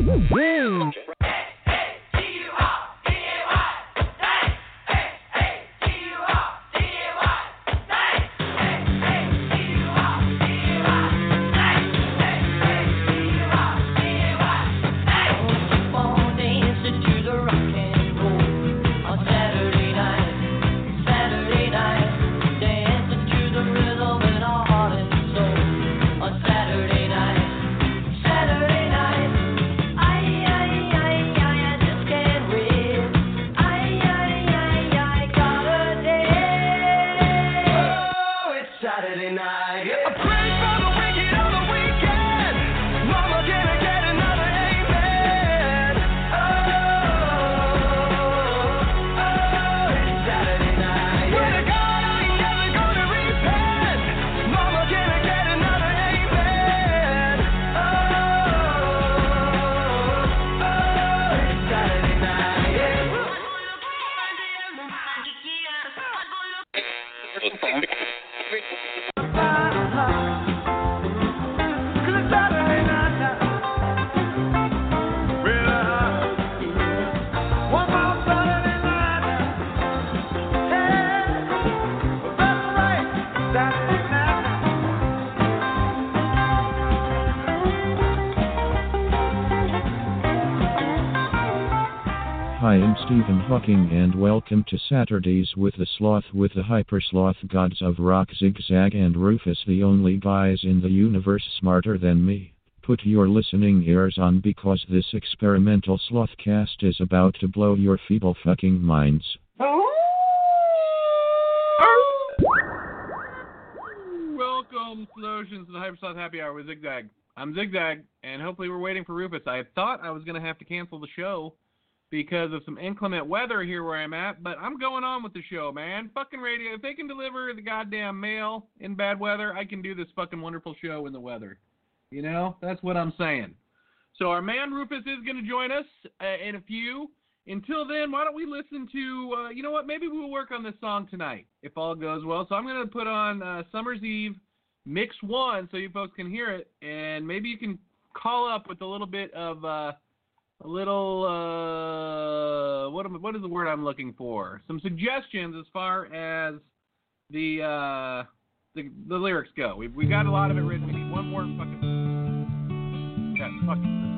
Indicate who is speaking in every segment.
Speaker 1: Woo! Stephen Hawking and welcome to Saturdays with the Sloth with the Hyper Sloth Gods of Rock Zigzag and Rufus the only guys in the universe smarter than me. Put your listening ears on because this experimental slothcast is about to blow your feeble fucking minds.
Speaker 2: Welcome, Slotions, to the Hyper Sloth Happy Hour with Zigzag. I'm Zigzag, and hopefully we're waiting for Rufus. I thought I was going to have to cancel the show because of some inclement weather here where I'm at, but I'm going on with the show, man. Fucking radio. If they can deliver the goddamn mail in bad weather, I can do this fucking wonderful show in the weather. You know, that's what I'm saying. So our man Rufus is going to join us uh, in a few. Until then, why don't we listen to, uh, you know what, maybe we'll work on this song tonight if all goes well. So I'm going to put on uh, Summer's Eve Mix 1 so you folks can hear it, and maybe you can call up with a little bit of uh, a little uh, what am, what is the word I'm looking for? Some suggestions as far as the uh, the, the lyrics go. We've we got a lot of it written. We need one more fucking yeah, fucking.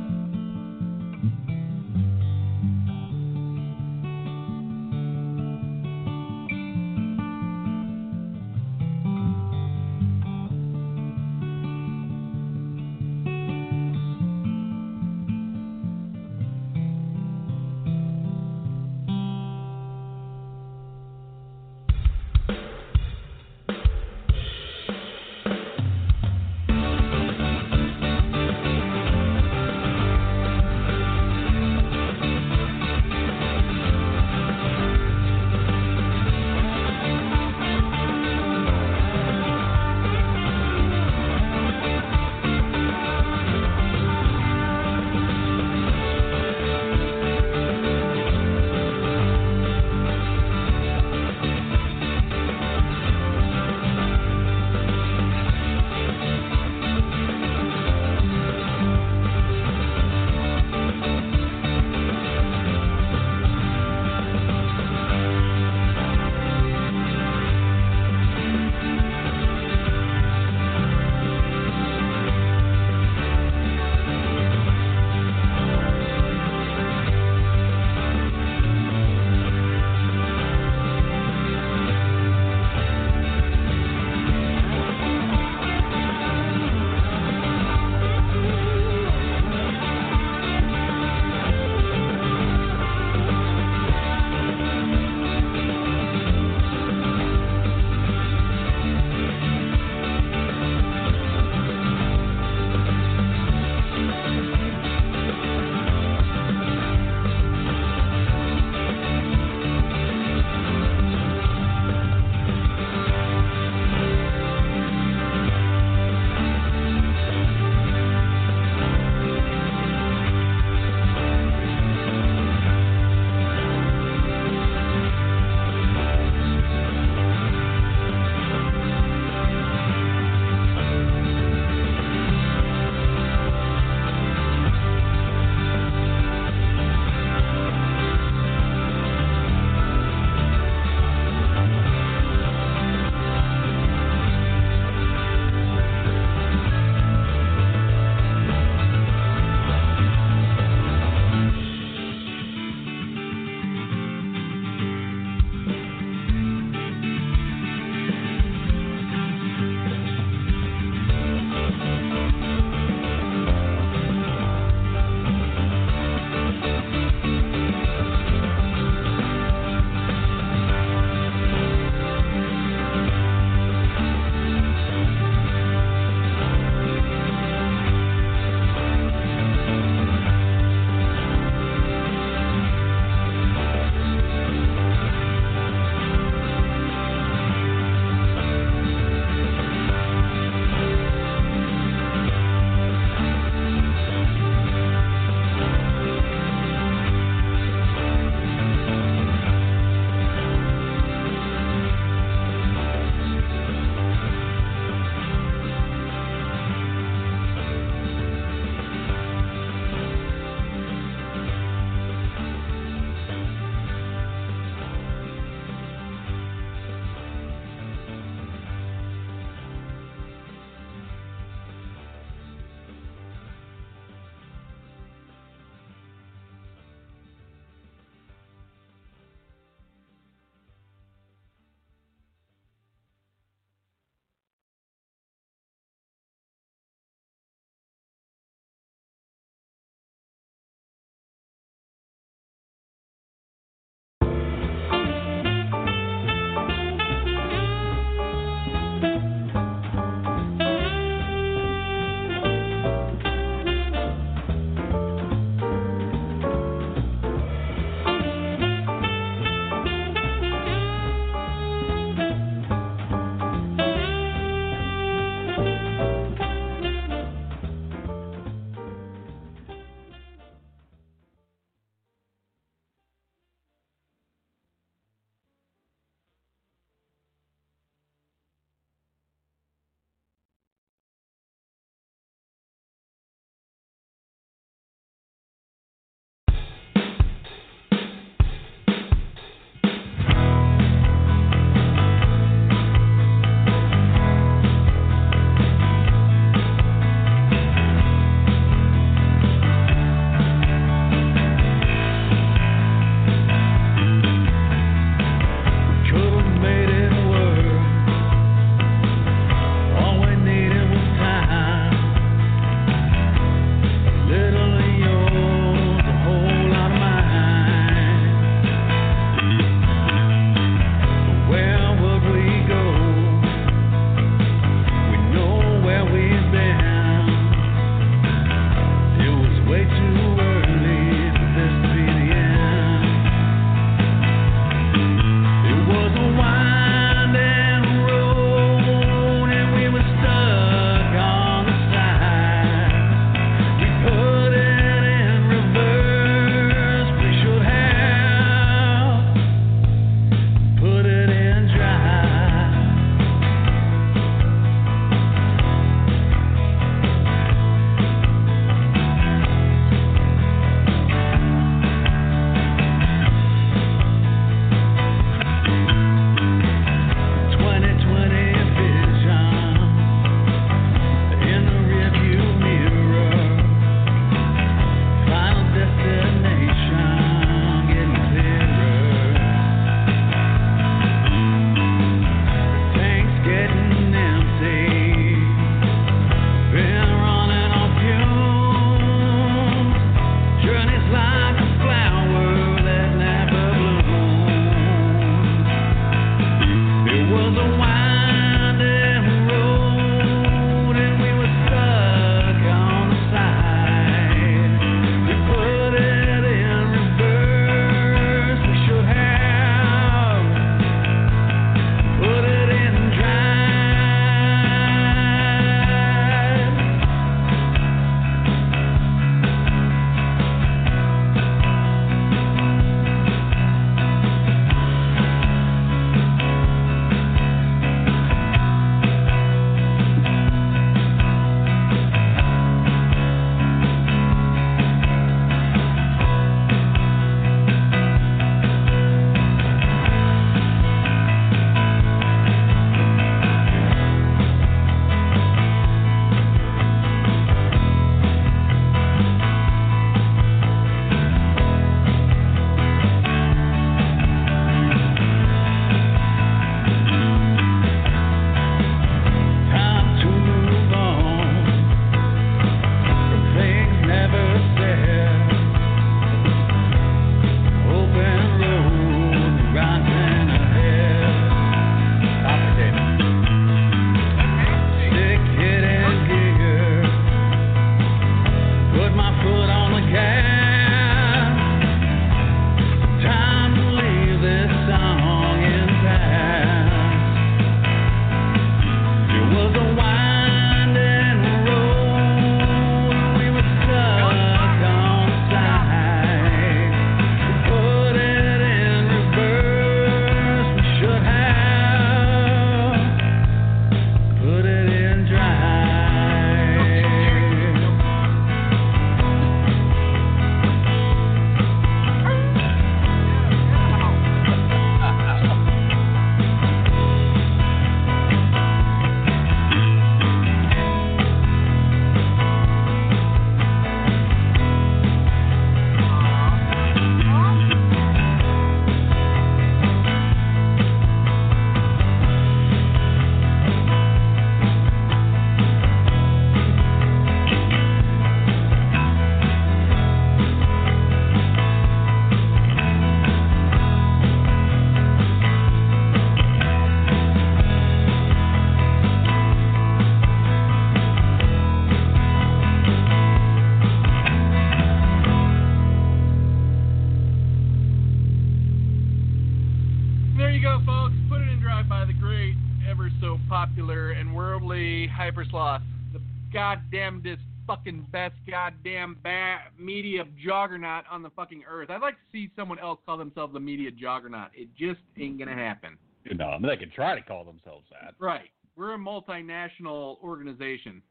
Speaker 2: Goddamn ba- media juggernaut on the fucking earth. I'd like to see someone else call themselves a media juggernaut. It just ain't gonna happen.
Speaker 3: You know, I mean, they can try to call themselves that.
Speaker 2: Right. We're a multinational organization.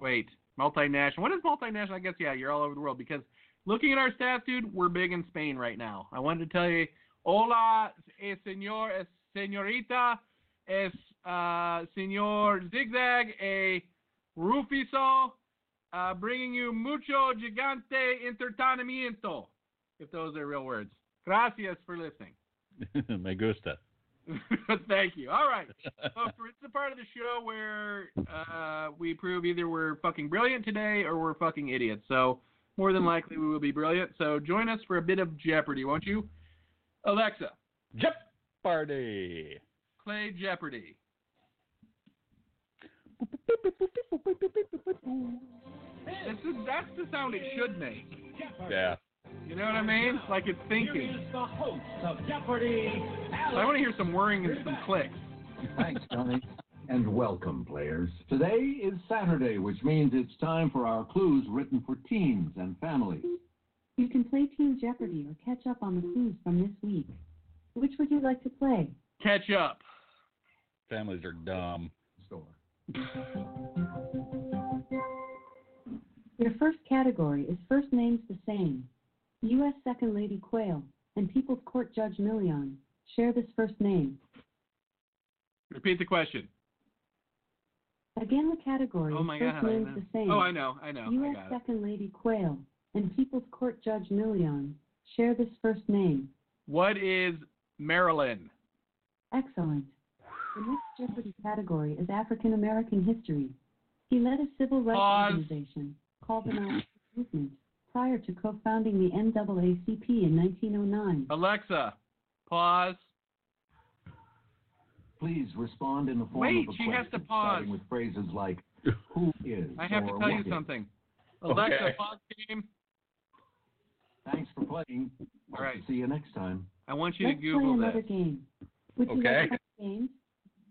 Speaker 2: Wait, multinational. What is multinational? I guess yeah, you're all over the world because looking at our stats, dude, we're big in Spain right now. I wanted to tell you, hola, eh, señor, eh, señorita, es uh, señor Zigzag, a Rufiso, uh, bringing you mucho gigante entretenimiento, if those are real words. Gracias for listening.
Speaker 3: Me gusta.
Speaker 2: Thank you. All right. For, it's the part of the show where uh, we prove either we're fucking brilliant today or we're fucking idiots. So more than likely we will be brilliant. So join us for a bit of Jeopardy, won't you? Alexa,
Speaker 3: Jeopardy.
Speaker 2: play Jeopardy. This is, that's the sound it should make.
Speaker 3: Yeah.
Speaker 2: You know what I mean? Like it's thinking.
Speaker 4: the host of Jeopardy,
Speaker 2: So I want to hear some whirring and some clicks.
Speaker 5: Thanks, Tony. And welcome, players. Today is Saturday, which means it's time for our clues written for teens and families.
Speaker 6: You can play Team Jeopardy or catch up on the clues from this week. Which would you like to play?
Speaker 2: Catch up.
Speaker 3: Families are dumb.
Speaker 5: Store.
Speaker 6: Your first category is first names the same. U.S. Second Lady Quayle and People's Court Judge Milian share this first name.
Speaker 2: Repeat the question.
Speaker 6: Again, the category
Speaker 2: Oh
Speaker 6: is
Speaker 2: my
Speaker 6: first
Speaker 2: god.
Speaker 6: Names the same.
Speaker 2: Oh, I know. I know. I
Speaker 6: U.S.
Speaker 2: got it.
Speaker 6: Second Lady Quayle and People's Court Judge Milian share this first name.
Speaker 2: What is Marilyn?
Speaker 6: Excellent. The next Jeopardy category is African American history. He led a civil rights
Speaker 2: Pause.
Speaker 6: organization called the Malcolm Movement prior to co-founding the NAACP in 1909.
Speaker 2: Alexa, pause.
Speaker 5: Please respond in the form
Speaker 2: Wait,
Speaker 5: of a
Speaker 2: she has
Speaker 5: question,
Speaker 2: to pause.
Speaker 5: starting with phrases like "Who is?"
Speaker 2: I have to
Speaker 5: or
Speaker 2: tell you
Speaker 5: "What is?"
Speaker 2: something. Alexa,
Speaker 3: Okay.
Speaker 2: pause game.
Speaker 5: Thanks for playing. Hope
Speaker 2: All right.
Speaker 5: to see you next time.
Speaker 2: I want you
Speaker 6: Let's
Speaker 2: to Google
Speaker 6: play another
Speaker 2: this.
Speaker 6: game. Would you
Speaker 3: Okay.
Speaker 6: like to play games?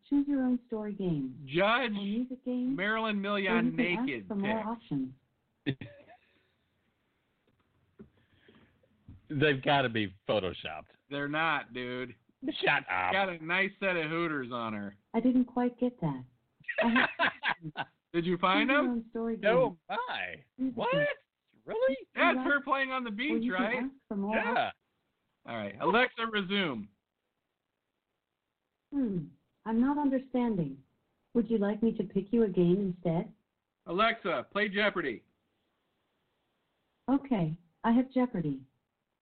Speaker 6: Choose your own story game.
Speaker 2: Judge
Speaker 6: music game.
Speaker 2: Marilyn
Speaker 6: or you
Speaker 2: Milian
Speaker 6: can ask
Speaker 2: naked
Speaker 6: for more
Speaker 2: pic.
Speaker 6: options.
Speaker 3: They've got to be photoshopped.
Speaker 2: They're not, dude.
Speaker 3: Shut up.
Speaker 2: Got a nice set of hooters on her.
Speaker 6: I didn't quite get that.
Speaker 2: Did you find
Speaker 6: your
Speaker 2: them?
Speaker 6: own story game.
Speaker 3: no, my. What? Really?
Speaker 2: That's
Speaker 6: Right.
Speaker 2: her playing on the beach,
Speaker 6: you
Speaker 2: right?
Speaker 6: can ask for more options.
Speaker 3: Yeah.
Speaker 2: All right. Alexa, resume.
Speaker 6: Hmm, I'm not understanding. Would you like me to pick you a game instead?
Speaker 2: Alexa, play Jeopardy.
Speaker 6: Okay, I have Jeopardy.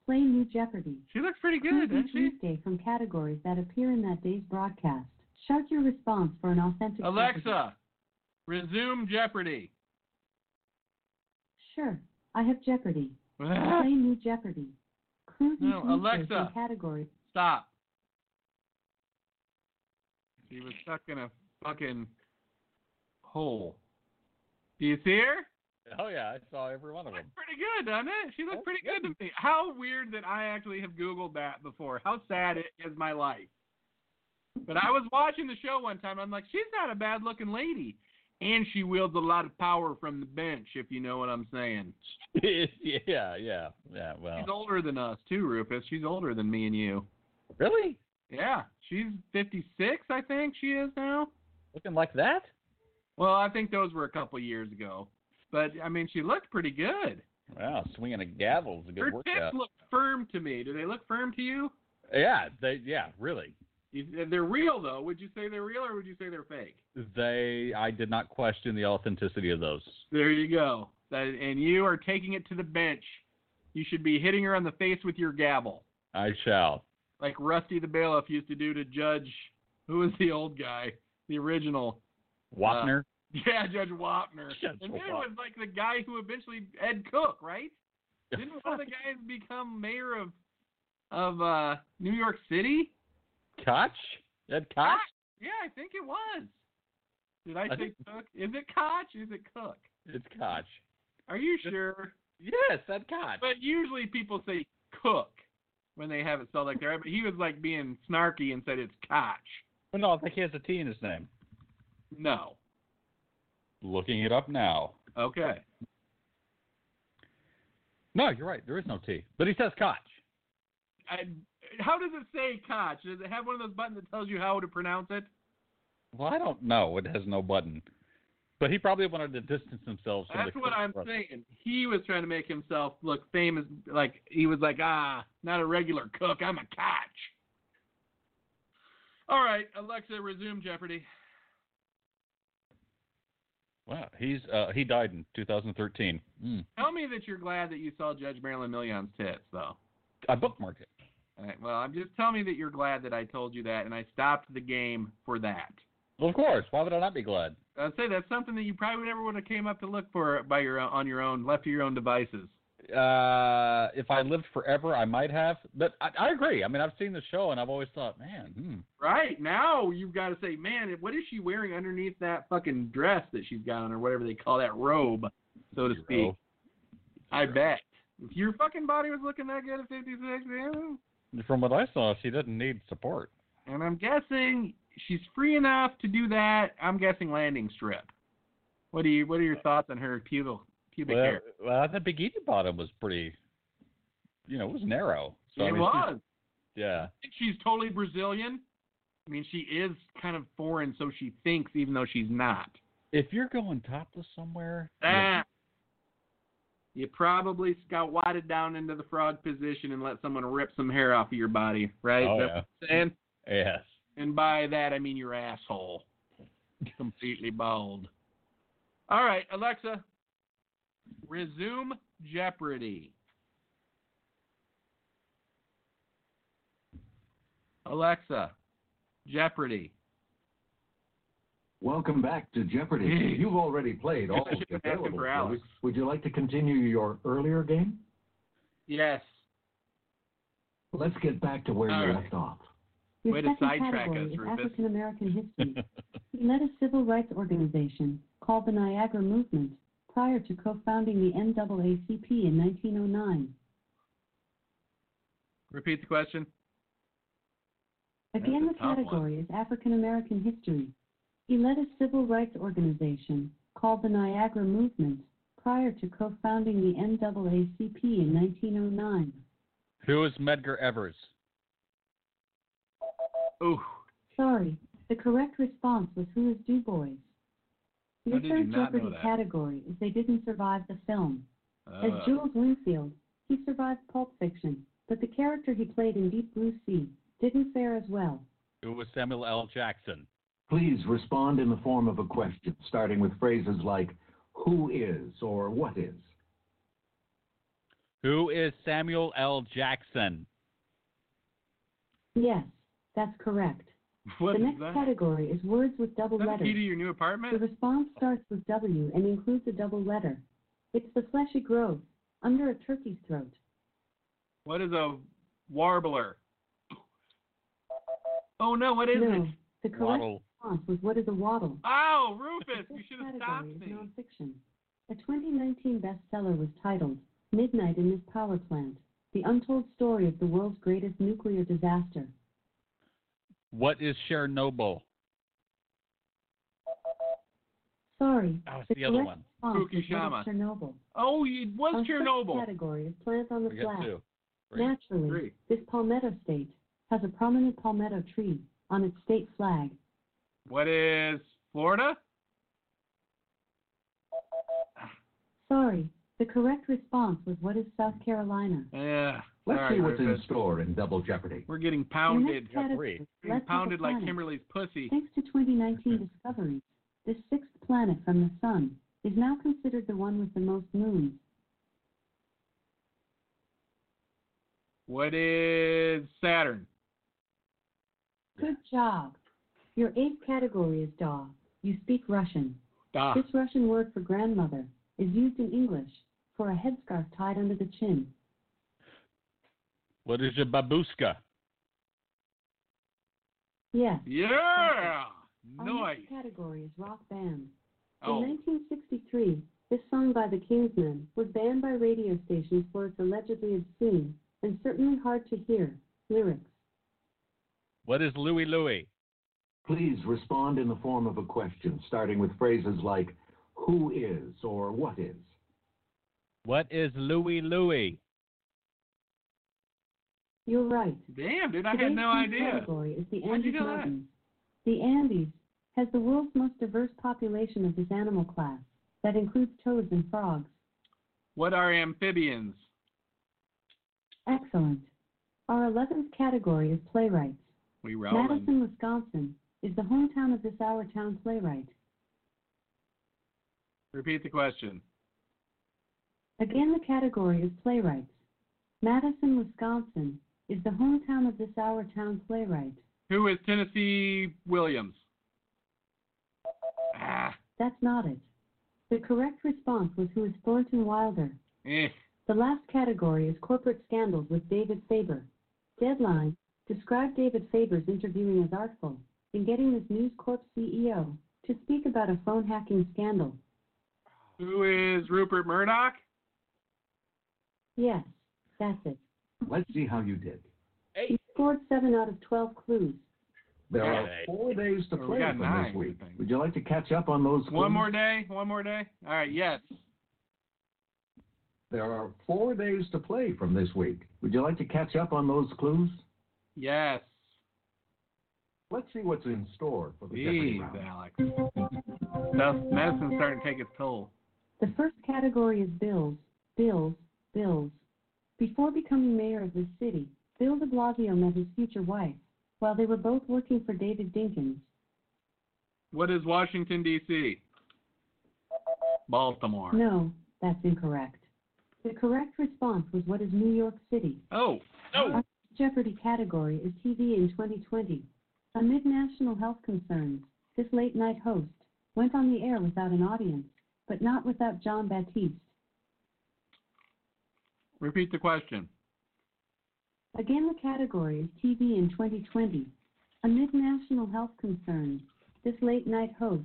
Speaker 6: Play New Jeopardy.
Speaker 2: She looks pretty good, doesn't she?
Speaker 6: weekday from categories that appear in that day's broadcast. Shout your response for an authentic. Jeopardy.
Speaker 2: Alexa, resume Jeopardy.
Speaker 6: Sure, I have Jeopardy. Play New Jeopardy. Clues
Speaker 2: No, Alexa.
Speaker 6: categories.
Speaker 2: Stop. She was stuck in a fucking hole. Do you see her?
Speaker 3: Oh yeah, I saw every one of them.
Speaker 2: Pretty good, doesn't it? She looks
Speaker 3: That's
Speaker 2: pretty good
Speaker 3: good.
Speaker 2: to me. How weird that I actually have Googled that before. How sad it is my life. But I was watching the show one time. I'm like, she's not a bad looking lady. And she wields a lot of power from the bench, if you know what I'm saying.
Speaker 3: yeah, yeah, yeah. Well,
Speaker 2: She's older than us, too, Rufus. She's older than me and you.
Speaker 3: really
Speaker 2: Yeah, she's 56, I think she is now.
Speaker 3: looking like that?
Speaker 2: Well, I think those were a couple years ago. But, I mean, she looked pretty good.
Speaker 3: Wow, swinging a gavel is a good
Speaker 2: Her
Speaker 3: good
Speaker 2: tits
Speaker 3: workout.
Speaker 2: look firm to me. Do they look firm to you?
Speaker 3: Yeah, they yeah, really.
Speaker 2: They're real, though. Would you say they're real or would you say they're fake?
Speaker 3: They I did not question the authenticity of those.
Speaker 2: There you go. That, and you are taking it to the bench. You should be hitting her on the face with your gavel,
Speaker 3: I shall.
Speaker 2: like Rusty the Bailiff used to do to Judge. Who was the old guy? The original.
Speaker 3: Uh, Wapner.
Speaker 2: Yeah, Judge Wapner.
Speaker 3: Judge
Speaker 2: and then it was like the guy who eventually Ed Cook, right? Didn't one of the guys become mayor of of uh New York City?
Speaker 3: Koch? Ed Koch?
Speaker 2: Yeah, I think it was. Did I,
Speaker 3: I
Speaker 2: say
Speaker 3: think-
Speaker 2: Cook? Is it Koch? Is it Cook?
Speaker 3: It's Koch.
Speaker 2: Are you sure?
Speaker 3: Yes, Ed Koch.
Speaker 2: But usually people say Cook when they have it spelled like that. But he was like being snarky and said it's Koch.
Speaker 3: Well, no, I think he has a T in his name.
Speaker 2: No.
Speaker 3: Looking it up now.
Speaker 2: Okay.
Speaker 3: No, you're right. There is no T, but he says Koch.
Speaker 2: I, how does it say Koch? Does it have one of those buttons that tells you how to pronounce it?
Speaker 3: Well, I don't know. It has no button. But he probably wanted to distance himself from
Speaker 2: That's what I'm
Speaker 3: cook.
Speaker 2: saying. He was trying to make himself look famous. Like he was like, ah, not a regular cook. I'm a Koch. All right, Alexa, resume Jeopardy.
Speaker 3: Wow, he's uh, he died in 2013. Mm.
Speaker 2: Tell me that you're glad that you saw Judge Marilyn Milian's tits, though.
Speaker 3: I bookmarked it.
Speaker 2: All right, well, I'm just tell me that you're glad that I told you that, and I stopped the game for that.
Speaker 3: Well, of course. Why would I not be glad?
Speaker 2: I'd say that's something that you probably never would have came up to look for by your on your own, left to your own devices.
Speaker 3: Uh, if I lived forever, I might have. But I, I agree. I mean, I've seen the show, and I've always thought, man, hmm.
Speaker 2: Right now, you've got to say, man, what is she wearing underneath that fucking dress that she's got on, or whatever they call that robe, so to speak?
Speaker 3: Zero.
Speaker 2: I bet. If your fucking body was looking that good at 56, yeah,
Speaker 3: From what I saw, she doesn't need support.
Speaker 2: and I'm guessing she's free enough to do that. I'm guessing landing strip. What do you? What are your thoughts on her pubic pubic
Speaker 3: Well,
Speaker 2: hair?
Speaker 3: well, that bikini bottom was pretty, you know, it was narrow. So, I
Speaker 2: it
Speaker 3: mean, she's-
Speaker 2: was.
Speaker 3: Yeah.
Speaker 2: think she's totally Brazilian. I mean, she is kind of foreign, so she thinks, even though she's not.
Speaker 3: If you're going topless somewhere,
Speaker 2: Ah. You probably got wadded down into the frog position and let someone rip some hair off of your body, right?
Speaker 3: Oh,
Speaker 2: I'm saying?
Speaker 3: yes.
Speaker 2: And by that, I mean your asshole. Completely bald. All right, Alexa, resume Jeopardy. Alexa, Jeopardy.
Speaker 5: Welcome back to Jeopardy. You've already played all the
Speaker 2: have been asking
Speaker 5: available
Speaker 2: for Alex.
Speaker 5: Would you like to continue your earlier game?
Speaker 2: Yes.
Speaker 5: Let's get back to where
Speaker 2: All
Speaker 5: you
Speaker 2: right.
Speaker 5: left off.
Speaker 6: Your
Speaker 2: Way to
Speaker 6: second
Speaker 2: sidetrack
Speaker 6: category
Speaker 2: us,
Speaker 6: is
Speaker 2: Rufus.
Speaker 6: African American history. he led a civil rights organization called the Niagara Movement prior to co-founding the NAACP in 1909.
Speaker 2: Oh, Repeat the question.
Speaker 6: Again,
Speaker 2: That's
Speaker 6: the
Speaker 2: a tough one.
Speaker 6: category is African American history. He led a civil rights organization called the Niagara Movement prior to co-founding the NAACP in 1909.
Speaker 3: Who is Medgar Evers?
Speaker 2: Ooh.
Speaker 6: Sorry, the correct response was Who is Du Bois?
Speaker 2: How
Speaker 6: Your
Speaker 2: did
Speaker 6: third Jeopardy
Speaker 2: that?
Speaker 6: category is They Didn't Survive the Film. As
Speaker 2: Uh,
Speaker 6: Jules Winnfield, he survived Pulp Fiction, but the character he played in Deep Blue Sea didn't fare as well.
Speaker 3: Who was Samuel L. Jackson?
Speaker 5: Please respond in the form of a question, starting with phrases like who is or what is.
Speaker 3: Who is Samuel L. Jackson?
Speaker 6: Yes, that's correct.
Speaker 2: what
Speaker 6: the
Speaker 2: is
Speaker 6: next
Speaker 2: that?
Speaker 6: category is words with double
Speaker 2: Is that the
Speaker 6: letters.
Speaker 2: key to your new apartment?
Speaker 6: The response starts with W and includes a double letter. It's the fleshy growth under a turkey's throat.
Speaker 2: What is a warbler? Oh no, what is
Speaker 6: no,
Speaker 2: it?
Speaker 6: the correct
Speaker 3: Waddle.
Speaker 6: response was what is a waddle.
Speaker 2: Oh, Rufus, you should have
Speaker 6: category
Speaker 2: stopped
Speaker 6: is
Speaker 2: me.
Speaker 6: nonfiction. A 2019 bestseller was titled Midnight in This Power Plant The Untold Story of the World's Greatest Nuclear Disaster.
Speaker 3: What is Chernobyl?
Speaker 6: Sorry,
Speaker 3: Oh, it's
Speaker 6: the
Speaker 3: the other one.
Speaker 6: response was what is
Speaker 2: Fukushima.
Speaker 6: Chernobyl.
Speaker 2: Oh, it was
Speaker 6: Our fifth
Speaker 2: Chernobyl.
Speaker 6: category is Plant on the
Speaker 3: We
Speaker 6: Flat.
Speaker 3: two. Three.
Speaker 6: Naturally,
Speaker 2: Three.
Speaker 6: this palmetto state has a prominent palmetto tree on its state flag.
Speaker 2: What is Florida?
Speaker 5: Sorry, the correct response was what is South Carolina?
Speaker 2: Yeah.
Speaker 5: Let's
Speaker 2: Sorry,
Speaker 5: see what's in store in Double Jeopardy.
Speaker 2: We're getting pounded.
Speaker 5: next
Speaker 3: got
Speaker 5: category
Speaker 3: three.
Speaker 5: is
Speaker 2: Getting
Speaker 5: Let's Have a
Speaker 2: pounded like
Speaker 5: Planet.
Speaker 2: Kimberly's pussy.
Speaker 5: Thanks to 2019 discoveries, this sixth planet from the Sun is now considered the one with the most moons.
Speaker 2: What is Saturn?
Speaker 5: Good job. Your eighth category is Da. You speak Russian.
Speaker 2: Ah,
Speaker 5: This Russian word for grandmother is used in English for a headscarf tied under the chin.
Speaker 3: What is your babushka?
Speaker 5: Yes.
Speaker 2: yeah.
Speaker 5: Our
Speaker 2: Nice.
Speaker 5: next category is rock band.
Speaker 2: Oh,
Speaker 5: In 1963, this song by the Kingsmen was banned by radio stations for its allegedly obscene and certainly hard to hear lyrics.
Speaker 3: What is Louie Louie?
Speaker 7: Please respond in the form of a question, starting with phrases like,
Speaker 5: who is or what is?
Speaker 3: What is Louie Louie?
Speaker 6: You're right.
Speaker 2: Damn, dude, I
Speaker 6: Today's
Speaker 2: had no idea.
Speaker 6: category is the
Speaker 2: How'd you
Speaker 6: Andes
Speaker 2: know that?
Speaker 6: The Andes has the world's most diverse population of this animal class that includes toads and frogs.
Speaker 2: What are amphibians?
Speaker 6: Excellent. Our 11th category is playwrights.
Speaker 2: We rolling.
Speaker 6: Madison, Wisconsin is the hometown of this Our Town playwright.
Speaker 2: Repeat the question.
Speaker 6: Again, the category is playwrights. Madison, Wisconsin is the hometown of this Our Town playwright.
Speaker 2: Who is Tennessee Williams? Ah,
Speaker 6: That's not it. The correct response was who is Thornton Wilder.
Speaker 2: eh.
Speaker 6: The last category is corporate scandals with David Faber. Deadline described David Faber's interviewing as artful in getting this News Corp CEO to speak about a phone hacking scandal.
Speaker 2: Who is Rupert Murdoch?
Speaker 6: Yes, that's it.
Speaker 5: Let's see how you did.
Speaker 6: He scored 7 out of 12 clues.
Speaker 5: There are
Speaker 3: Okay.
Speaker 5: four days to
Speaker 2: we
Speaker 5: play
Speaker 2: got
Speaker 5: from
Speaker 2: nine,
Speaker 5: this week. Would you like to catch up on those? Clues?
Speaker 2: One more day? One more day? All right, yes.
Speaker 5: There are four days to play from this week. Would you like to catch up on those clues?
Speaker 2: Yes.
Speaker 5: Let's see what's in store for the Jeopardy
Speaker 2: Jeez,
Speaker 5: round.
Speaker 2: Alex. Stuff, medicine's starting to take its toll.
Speaker 6: The first category is bills, bills, bills. Before becoming mayor of this city, Bill de Blasio met his future wife while they were both working for David Dinkins.
Speaker 2: What is Washington, D.C.? Baltimore.
Speaker 6: No, that's incorrect. The correct response was what is New York City?
Speaker 2: Oh, no.
Speaker 6: Our Jeopardy category is TV in 2020. Amid national health concerns, this late night host went on the air without an audience, but not without Jon Batiste.
Speaker 2: Repeat the question.
Speaker 6: Again, the category is TV in 2020. Amid national health concerns, this late night host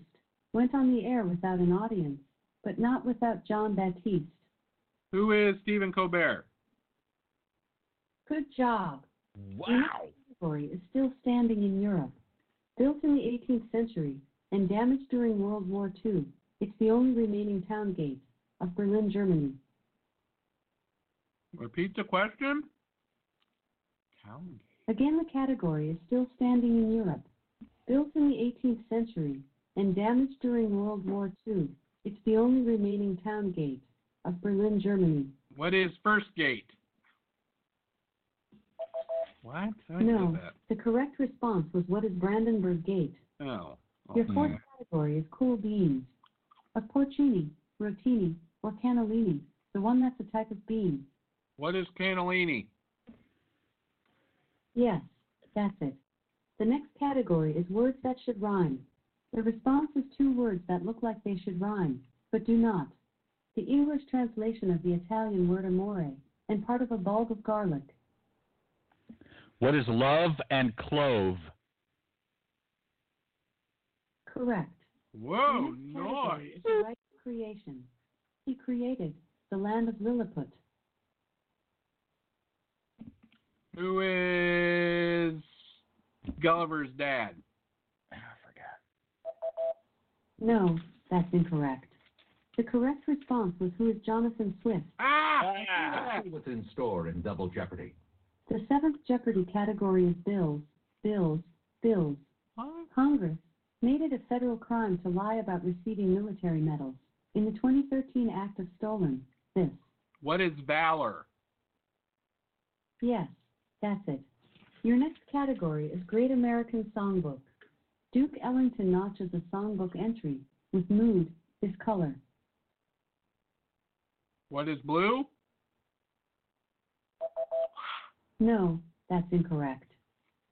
Speaker 6: went on the air without an audience, but not without Jon Batiste.
Speaker 2: Who is Stephen Colbert?
Speaker 6: Good job.
Speaker 3: Wow.
Speaker 6: The category is still standing in Europe. Built in the 18th century and damaged during World War II, it's the only remaining town gate of Berlin, Germany.
Speaker 2: Repeat the question. Town
Speaker 6: Again, the category is still standing in Europe. Built in the 18th century and damaged during World War II, it's the only remaining town gate of Berlin, Germany.
Speaker 2: What is First Gate? What? I
Speaker 6: No,
Speaker 2: that.
Speaker 6: the correct response was what is Brandenburg Gate?
Speaker 2: Oh.
Speaker 6: Your fourth category is cool beans. A porcini, rotini, or cannellini, the one that's a type of bean.
Speaker 2: What is cannellini?
Speaker 6: Yes, that's it. The next category is words that should rhyme. The response is two words that look like they should rhyme, but do not. The English translation of the Italian word amore, and part of a bulb of garlic.
Speaker 3: What is love and clove?
Speaker 6: Correct.
Speaker 2: Whoa,
Speaker 6: the next category
Speaker 2: nice.
Speaker 6: is the right of creation. He created the land of Lilliput.
Speaker 2: Who is Gulliver's dad?
Speaker 3: I forgot.
Speaker 6: No, that's incorrect. The correct response was who is Jonathan Swift.
Speaker 2: Ah!
Speaker 5: Let's see what's in store in Double Jeopardy.
Speaker 6: The seventh Jeopardy category is bills, bills, bills.
Speaker 2: What?
Speaker 6: Congress made it a federal crime to lie about receiving military medals in the 2013 Act of Stolen. This.
Speaker 2: What is valor?
Speaker 6: Yes, that's it. Your next category is Great American Songbook. Duke Ellington notches a songbook entry with mood, his color.
Speaker 2: What is blue?
Speaker 6: No, that's incorrect.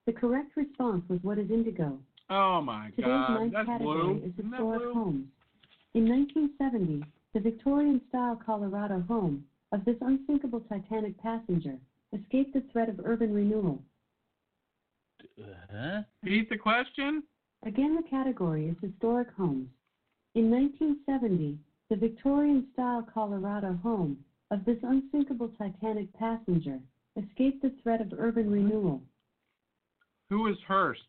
Speaker 6: The correct response was what is indigo.
Speaker 2: Oh my
Speaker 6: Today's
Speaker 2: god,
Speaker 6: ninth
Speaker 2: that's
Speaker 6: category
Speaker 2: blue.
Speaker 6: is historic homes. In 1970, the Victorian-style Colorado home of this unsinkable Titanic passenger escaped the threat of urban renewal.
Speaker 3: Huh?
Speaker 2: Repeat the question?
Speaker 6: Again, the category is historic homes. In 1970, the Victorian-style Colorado home of this unsinkable Titanic passenger escaped the threat of urban renewal.
Speaker 2: Who is Hearst?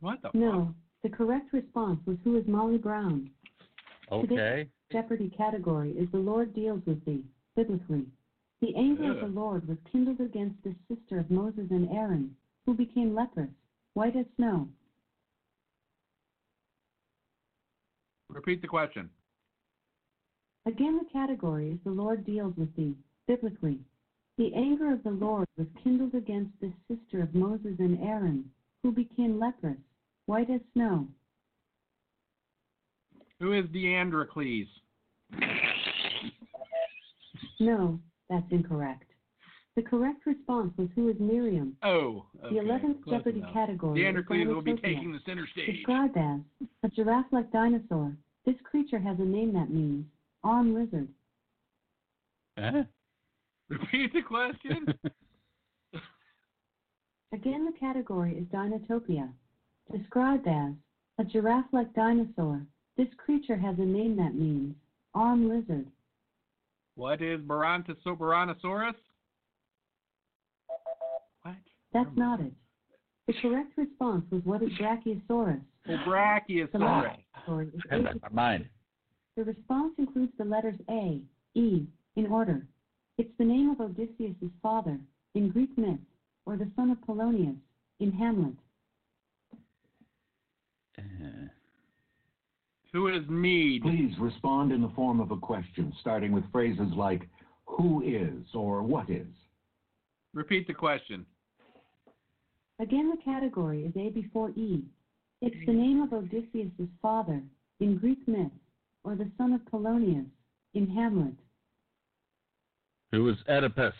Speaker 2: What the
Speaker 6: No, the The correct response was Who is Molly Brown?
Speaker 3: Okay.
Speaker 6: Today's Jeopardy category is The Lord deals with thee, biblically. The anger of the Lord was kindled against the sister of Moses and Aaron, who became leprous, white as snow.
Speaker 2: Repeat the question.
Speaker 6: Again, the category is The Lord deals with thee, biblically. The anger of the Lord was kindled against the sister of Moses and Aaron, who became leprous, white as snow.
Speaker 2: Who is Deandrocles?
Speaker 6: No, that's incorrect. The correct response was Who is Miriam?
Speaker 2: Oh, okay.
Speaker 6: The 11th
Speaker 2: Close
Speaker 6: Jeopardy
Speaker 2: enough.
Speaker 6: category is
Speaker 2: Deandrocles will be taking the center stage.
Speaker 6: Described as a giraffe-like dinosaur. This creature has a name that means arm lizard.
Speaker 3: Huh?
Speaker 2: Repeat the question.
Speaker 6: Again, the category is Dinotopia. Described as a giraffe-like dinosaur. This creature has a name that means arm lizard.
Speaker 2: What is Barontosaur- Baronosaurus? What?
Speaker 6: That's not it. The correct response was what is Brachiosaurus.
Speaker 2: Oh, Brachiosaurus.
Speaker 6: The last category is
Speaker 3: I had that in my mind.
Speaker 6: The response includes the letters A, E, in order. It's the name of Odysseus' father in Greek myth, or the son of Polonius in Hamlet.
Speaker 3: Uh,
Speaker 2: Who is Mead?
Speaker 5: Please respond in the form of a question, starting with phrases like who is or what is.
Speaker 2: Repeat the question.
Speaker 6: Again, the category is A before E. It's the name of Odysseus' father in Greek myth, or the son of Polonius in Hamlet.
Speaker 3: who is Oedipus?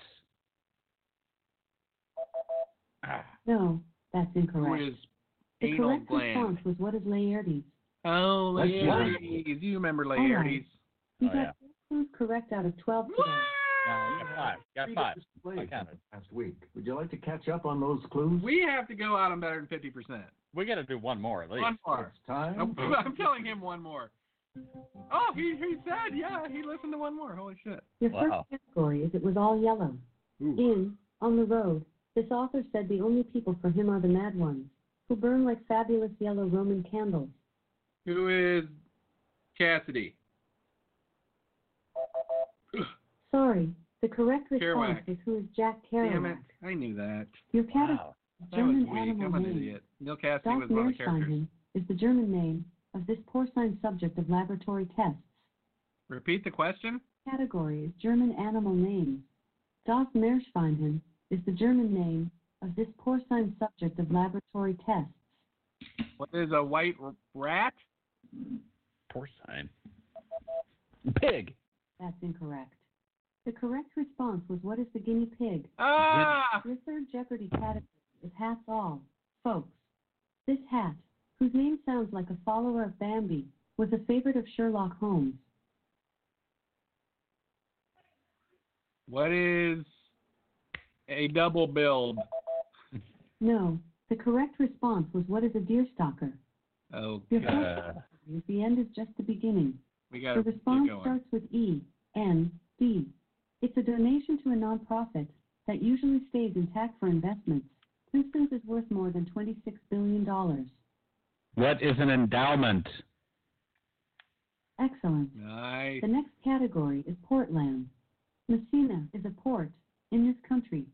Speaker 2: Ah,
Speaker 6: No, that's
Speaker 2: Who
Speaker 6: incorrect.
Speaker 2: is
Speaker 6: The correct
Speaker 2: gland?
Speaker 6: response was what is Laertes.
Speaker 2: Oh,
Speaker 5: That's
Speaker 2: Laertes. You remember oh,
Speaker 6: right.
Speaker 2: Laertes.
Speaker 6: You
Speaker 3: Oh,
Speaker 6: got
Speaker 3: yeah.
Speaker 6: clues correct out of 12 today.
Speaker 3: No, you got five. Got five. I counted.
Speaker 5: Last week. Would you like to catch up on those clues?
Speaker 2: We have to go out on better than 50%.
Speaker 3: We got to do one more at least.
Speaker 2: One more.
Speaker 5: It's time.
Speaker 2: I'm, I'm telling him one more. Oh, he, he said, yeah, he listened to one more. Holy shit.
Speaker 6: Your
Speaker 3: Wow.
Speaker 6: first category is It Was All Yellow. In On the Road, this author said the only people for him are the mad ones, who burn like fabulous yellow Roman candles.
Speaker 2: Who is Cassidy?
Speaker 6: Sorry, the correct response
Speaker 2: Kerouac.
Speaker 6: is who is Jack
Speaker 2: Damn
Speaker 6: Kerouac.
Speaker 2: it. I knew that.
Speaker 6: Your category
Speaker 3: Wow.
Speaker 6: is
Speaker 2: That was
Speaker 6: German
Speaker 2: weak.
Speaker 6: animal
Speaker 2: I'm an
Speaker 6: name.
Speaker 2: idiot. Neal Cassady
Speaker 6: Das
Speaker 2: was one of the characters.
Speaker 6: Is the German name of this porcine subject of laboratory tests.
Speaker 2: Repeat the question.
Speaker 6: Category is German animal names. Das Meerschweinchen is the German name of this porcine subject of laboratory tests.
Speaker 2: What is a white r- rat?
Speaker 3: Porcine. Pig.
Speaker 6: That's incorrect. The correct response was what is the guinea pig?
Speaker 2: Ah!
Speaker 6: Your third Jeopardy category is hats all. Folks, this hat, whose name sounds like a follower of Bambi, was a favorite of Sherlock Holmes.
Speaker 2: What is a double build?
Speaker 6: No, the correct response was what is a deer stalker?
Speaker 2: Oh,
Speaker 6: Your
Speaker 2: God.
Speaker 6: First category is the end is just the beginning.
Speaker 2: we
Speaker 6: The
Speaker 2: got to keep
Speaker 6: response
Speaker 2: going.
Speaker 6: starts with E, N, D. It's a donation to a nonprofit that usually stays intact for investments. Princeton's is worth more than $26 billion.
Speaker 3: what is an endowment?
Speaker 6: Excellent.
Speaker 2: Nice.
Speaker 6: The next category is Portland. Messina is a port in this country.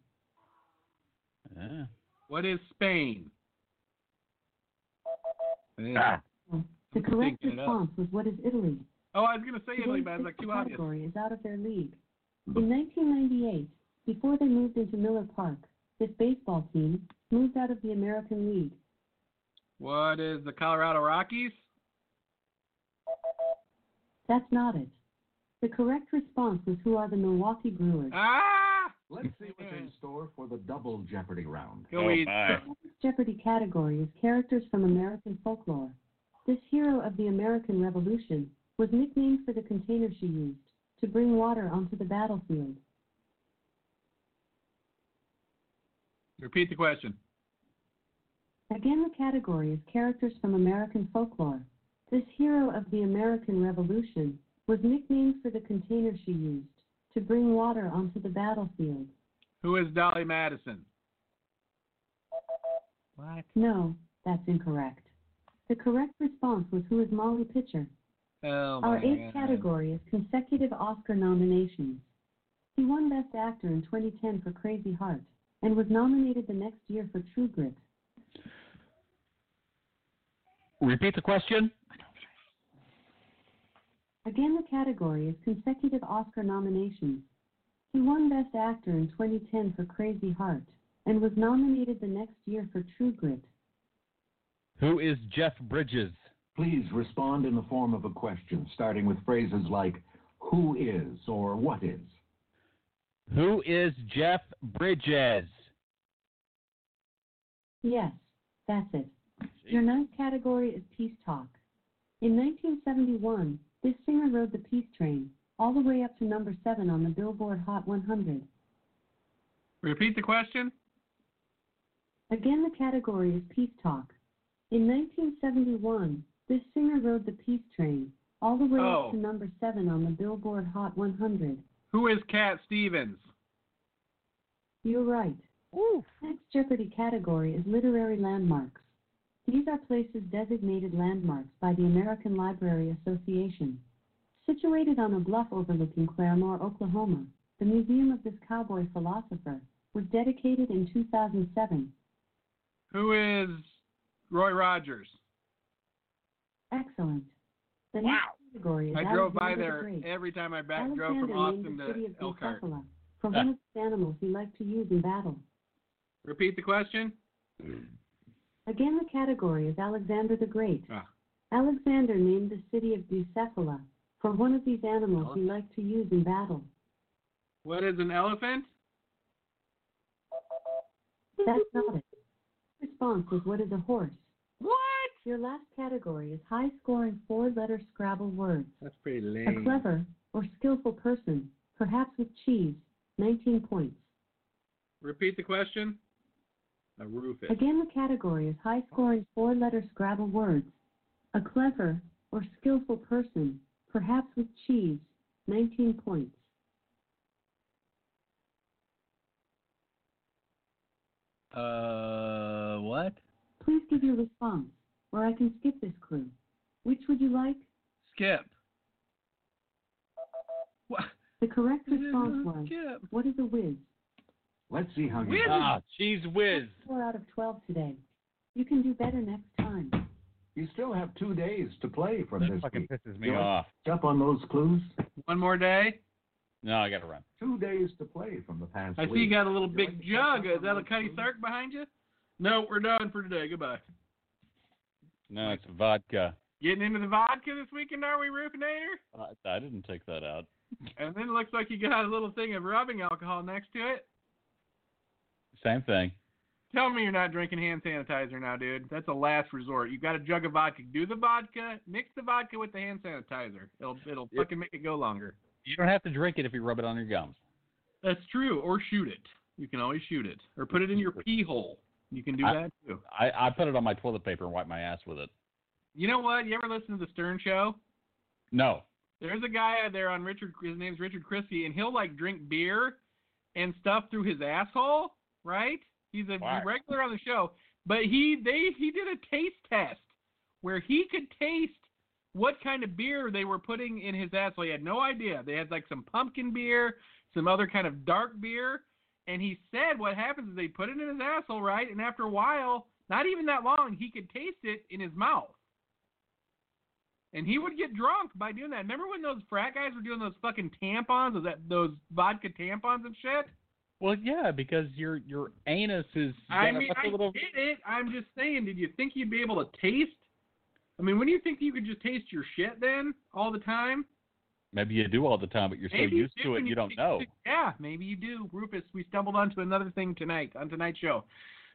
Speaker 3: Uh,
Speaker 2: What is Spain?
Speaker 3: ah,
Speaker 6: The correct
Speaker 2: thinking it up.
Speaker 6: response was what is Italy?
Speaker 2: Oh, I was going to say Italy,
Speaker 6: Today's
Speaker 2: but it's like
Speaker 6: sixth
Speaker 2: too obvious.
Speaker 6: category is out of their league. In 1998, before they moved into Miller Park, this baseball team moved out of the American League.
Speaker 2: What is the Colorado Rockies?
Speaker 6: That's not it. The correct response was who are the Milwaukee Brewers.
Speaker 2: Ah!
Speaker 5: Let's see what's in store for the double Jeopardy round.
Speaker 2: Go
Speaker 3: oh
Speaker 2: eat.
Speaker 3: my.
Speaker 6: Jeopardy category is characters from American folklore. This hero of the American Revolution was nicknamed for the container she used to bring water onto the battlefield.
Speaker 2: Repeat the question.
Speaker 6: Again, the category is characters from American folklore. This hero of the American Revolution was nicknamed for the container she used to bring water onto the battlefield.
Speaker 2: Who is Dolly Madison? What?
Speaker 6: No, that's incorrect. The correct response was Who is Molly Pitcher?
Speaker 2: Oh
Speaker 6: Our eighth
Speaker 2: God.
Speaker 6: category is consecutive Oscar nominations. He won Best Actor in 2010 for Crazy Heart and was nominated the next year for True Grit.
Speaker 3: Repeat the question.
Speaker 6: Again, the category is consecutive Oscar nominations. He won Best Actor in 2010 for Crazy Heart and was nominated the next year for True Grit.
Speaker 3: Who is Jeff Bridges?
Speaker 5: Please respond in the form of a question, starting with phrases like who is or what is.
Speaker 3: Who is Jeff Bridges?
Speaker 6: Yes, that's it. Your ninth category is Peace Talk. In 1971, this singer rode the Peace Train all the way up to number seven on the Billboard Hot 100.
Speaker 2: Repeat the question.
Speaker 6: Again, the category is Peace Talk. In 1971, this singer rode the Peace Train all the way
Speaker 2: Oh.
Speaker 6: up to number seven on the Billboard Hot 100.
Speaker 2: Who is Cat Stevens?
Speaker 6: You're right. Next Jeopardy category is literary landmarks. These are places designated landmarks by the American Library Association. Situated on a bluff overlooking Claremore, Oklahoma, the museum of this cowboy philosopher was dedicated in 2007.
Speaker 2: Who is Roy Rogers?
Speaker 6: Excellent. The
Speaker 2: Wow.
Speaker 6: next category is
Speaker 2: I drove by
Speaker 6: Alexander
Speaker 2: there
Speaker 6: the Great.
Speaker 2: every time I back drove
Speaker 6: Alexander
Speaker 2: from Austin
Speaker 6: named the city
Speaker 2: to
Speaker 6: of
Speaker 2: Elkhart.
Speaker 6: Bucephala for one of the animals he liked to use in battle.
Speaker 2: Repeat the question.
Speaker 6: Again, the category is Alexander the Great.
Speaker 2: Ah.
Speaker 6: Alexander named the city of Bucephala for one of these animals he liked to use in battle.
Speaker 2: What is an elephant?
Speaker 6: That's not it. Response was what is a horse?
Speaker 2: What?
Speaker 6: Your last category is high scoring four letter Scrabble words.
Speaker 2: That's pretty lame.
Speaker 6: A clever or skillful person, perhaps with cheese, 19 points.
Speaker 2: Repeat the question. A Rufus.
Speaker 6: Again, the category is high scoring four letter Scrabble words. A clever or skillful person, perhaps with cheese, 19 points.
Speaker 2: Uh, what?
Speaker 6: Please give your response, or I can skip this clue. Which would you like?
Speaker 2: Skip. What?
Speaker 6: The correct response was,
Speaker 2: Skip.
Speaker 6: what is a whiz?
Speaker 5: Let's see how you
Speaker 2: Whiz?
Speaker 3: Ah, she's whiz.
Speaker 6: Four out of 12 today. You can do better next time.
Speaker 5: You still have two days to play from
Speaker 3: That
Speaker 5: this
Speaker 3: fucking
Speaker 5: week.
Speaker 3: pisses me
Speaker 5: You
Speaker 3: off.
Speaker 5: to Up on those clues.
Speaker 2: One more day.
Speaker 3: No, I gotta run.
Speaker 5: Two days to play from the past
Speaker 2: I see
Speaker 5: week.
Speaker 2: you got a little
Speaker 5: You
Speaker 2: big jug. Is that
Speaker 5: on
Speaker 2: a
Speaker 5: those
Speaker 2: Cuddy
Speaker 5: clues?
Speaker 2: Sark behind you? No, we're done for today. Goodbye.
Speaker 3: No, it's vodka.
Speaker 2: Getting into the vodka this weekend, are we, Roofinator?
Speaker 3: I, I didn't take that out.
Speaker 2: And then it looks like you got a little thing of rubbing alcohol next to it.
Speaker 3: Same thing.
Speaker 2: Tell me you're not drinking hand sanitizer now, dude. That's a last resort. You got a jug of vodka. Do the vodka. Mix the vodka with the hand sanitizer. It'll it'll fucking make it go longer.
Speaker 3: You don't have to drink it if you rub it on your gums.
Speaker 2: That's true. Or shoot it. You can always shoot it. Or put it in your pee hole. You can do
Speaker 3: I-
Speaker 2: that too.
Speaker 3: I, I put it on my toilet paper and wipe my ass with it.
Speaker 2: You know what? You ever listen to the Stern Show?
Speaker 3: No.
Speaker 2: There's a guy out there on Richard. His name's Richard Christie, and he'll like drink beer and stuff through his asshole. Right? He's a regular on the show, but he they he did a taste test where he could taste what kind of beer they were putting in his asshole. He had no idea. They had like some pumpkin beer, some other kind of dark beer, and he said what happens is they put it in his asshole, right? And after a while, not even that long, he could taste it in his mouth. And he would get drunk by doing that. Remember when those frat guys were doing those fucking tampons, those, those vodka tampons and shit?
Speaker 3: Well, yeah, because your your anus is.
Speaker 2: I mean, I
Speaker 3: little...
Speaker 2: get it. I'm just saying, did you think you'd be able to taste? I mean, when do you think you could just taste your shit then all the time?
Speaker 3: Maybe you do all the time, but you're so
Speaker 2: Maybe you
Speaker 3: used
Speaker 2: do
Speaker 3: to it you don't know.
Speaker 2: Yeah, maybe you do. Rufus, we stumbled onto another thing tonight on tonight's show.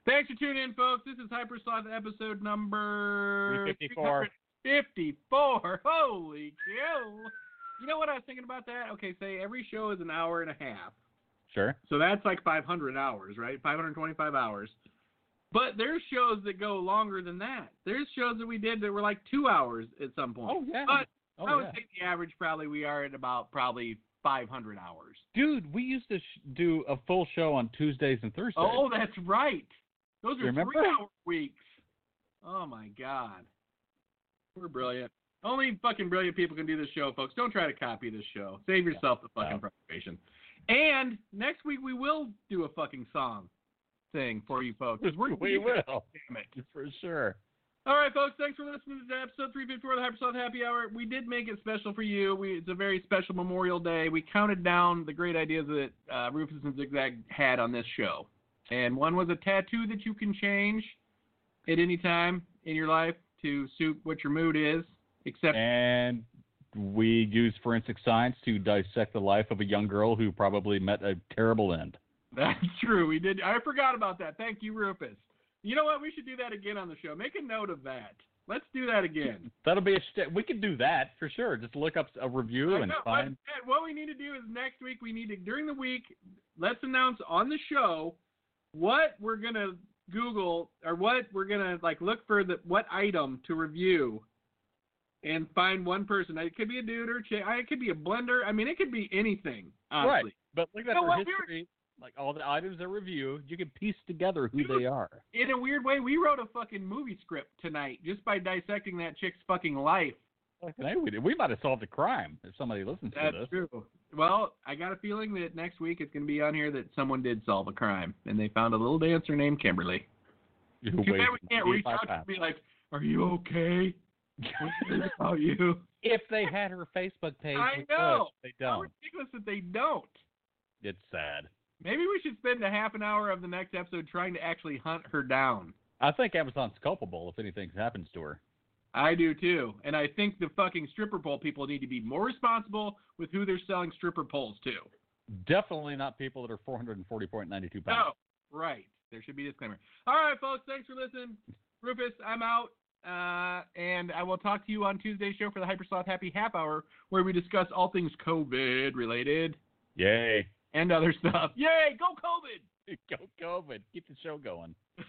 Speaker 2: Thanks for tuning in, folks. This is Hypersloth episode number
Speaker 3: 354.
Speaker 2: 354. Holy cow. You know what I was thinking about that? Okay, say every show is an hour and a half.
Speaker 3: Sure.
Speaker 2: So that's like 500 hours, right? 525 hours. But there's shows that go longer than that. There's shows that we did that were like two hours at some point.
Speaker 3: Oh yeah.
Speaker 2: But
Speaker 3: oh,
Speaker 2: I would
Speaker 3: yeah.
Speaker 2: say the average probably we are at about probably 500 hours.
Speaker 3: Dude, we used to sh- do a full show on Tuesdays and Thursdays.
Speaker 2: Oh, that's right. Those are three hour weeks. Oh my god. We're brilliant. Only fucking brilliant people can do this show, folks. Don't try to copy this show. Save yourself the fucking
Speaker 3: No.
Speaker 2: frustration. And next week we will do a fucking song thing for you folks.
Speaker 3: We will.
Speaker 2: Damn it.
Speaker 3: For sure.
Speaker 2: All right, folks. Thanks for listening to episode 354 of the Hypersloth Happy Hour. We did make it special for you. We, it's a very special Memorial Day. We counted down the great ideas that uh, Rufus and Zigzag had on this show, and one was a tattoo that you can change at any time in your life to suit what your mood is. Except,
Speaker 3: And we use forensic science to dissect the life of a young girl who probably met a terrible end.
Speaker 2: that's true. We did. I forgot about that. Thank you, Rufus. You know what? We should do that again on the show. Make a note of that. Let's do that again.
Speaker 3: That'll be a st- we could do that for sure. Just look up a review
Speaker 2: I
Speaker 3: and
Speaker 2: know, but,
Speaker 3: find.
Speaker 2: Ed, what we need to do is next week we need to during the week let's announce on the show what we're gonna Google or what we're gonna like look for the what item to review and find one person. It could be a dude or a chick. It could be a blender. I mean, it could be anything. Honestly.
Speaker 3: Right. But look at
Speaker 2: know
Speaker 3: for
Speaker 2: what? We were-
Speaker 3: history, like all the items that review, you can piece together who they are.
Speaker 2: In a weird way, we wrote a fucking movie script tonight just by dissecting that chick's fucking life.
Speaker 3: A, we, did. we might have solved a crime if somebody listens to
Speaker 2: That's
Speaker 3: this.
Speaker 2: true. Well, I got a feeling that next week it's going to be on here that someone did solve a crime and they found a little dancer named Kimberly.
Speaker 3: Who
Speaker 2: Too bad we can't reach out to and be like, "Are you okay? About you?"
Speaker 3: if they had her Facebook page,
Speaker 2: I know.
Speaker 3: They don't.
Speaker 2: How ridiculous that they don't.
Speaker 3: It's sad.
Speaker 2: Maybe we should spend a half an hour of the next episode trying to actually hunt her down.
Speaker 3: I think Amazon's culpable if anything happens to her.
Speaker 2: I do too, and I think the fucking stripper pole people need to be more responsible with who they're selling stripper poles to.
Speaker 3: Definitely not people that are 440.92 pounds.
Speaker 2: No, right. There should be a disclaimer. All right, folks. Thanks for listening. Rufus, I'm out. Uh, and I will talk to you on Tuesday's show for the Hypersloth Happy Half Hour, where we discuss all things COVID related
Speaker 3: Yay.
Speaker 2: And other stuff. Yay! Go COVID!
Speaker 3: Go COVID. Keep the show going.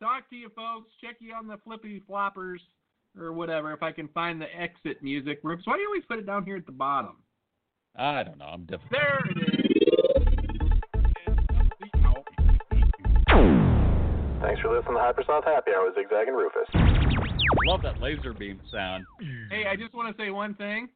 Speaker 2: Talk to you, folks. Check you on the flippy floppers or whatever. If I can find the exit music. Rufus, why do you always put it down here at the bottom?
Speaker 3: I don't know. I'm different.
Speaker 2: There it is.
Speaker 7: Thanks for listening to Hypersloth Happy Hour with Zigzag and Rufus.
Speaker 3: Love that laser beam sound.
Speaker 2: Hey, I just want to say one thing.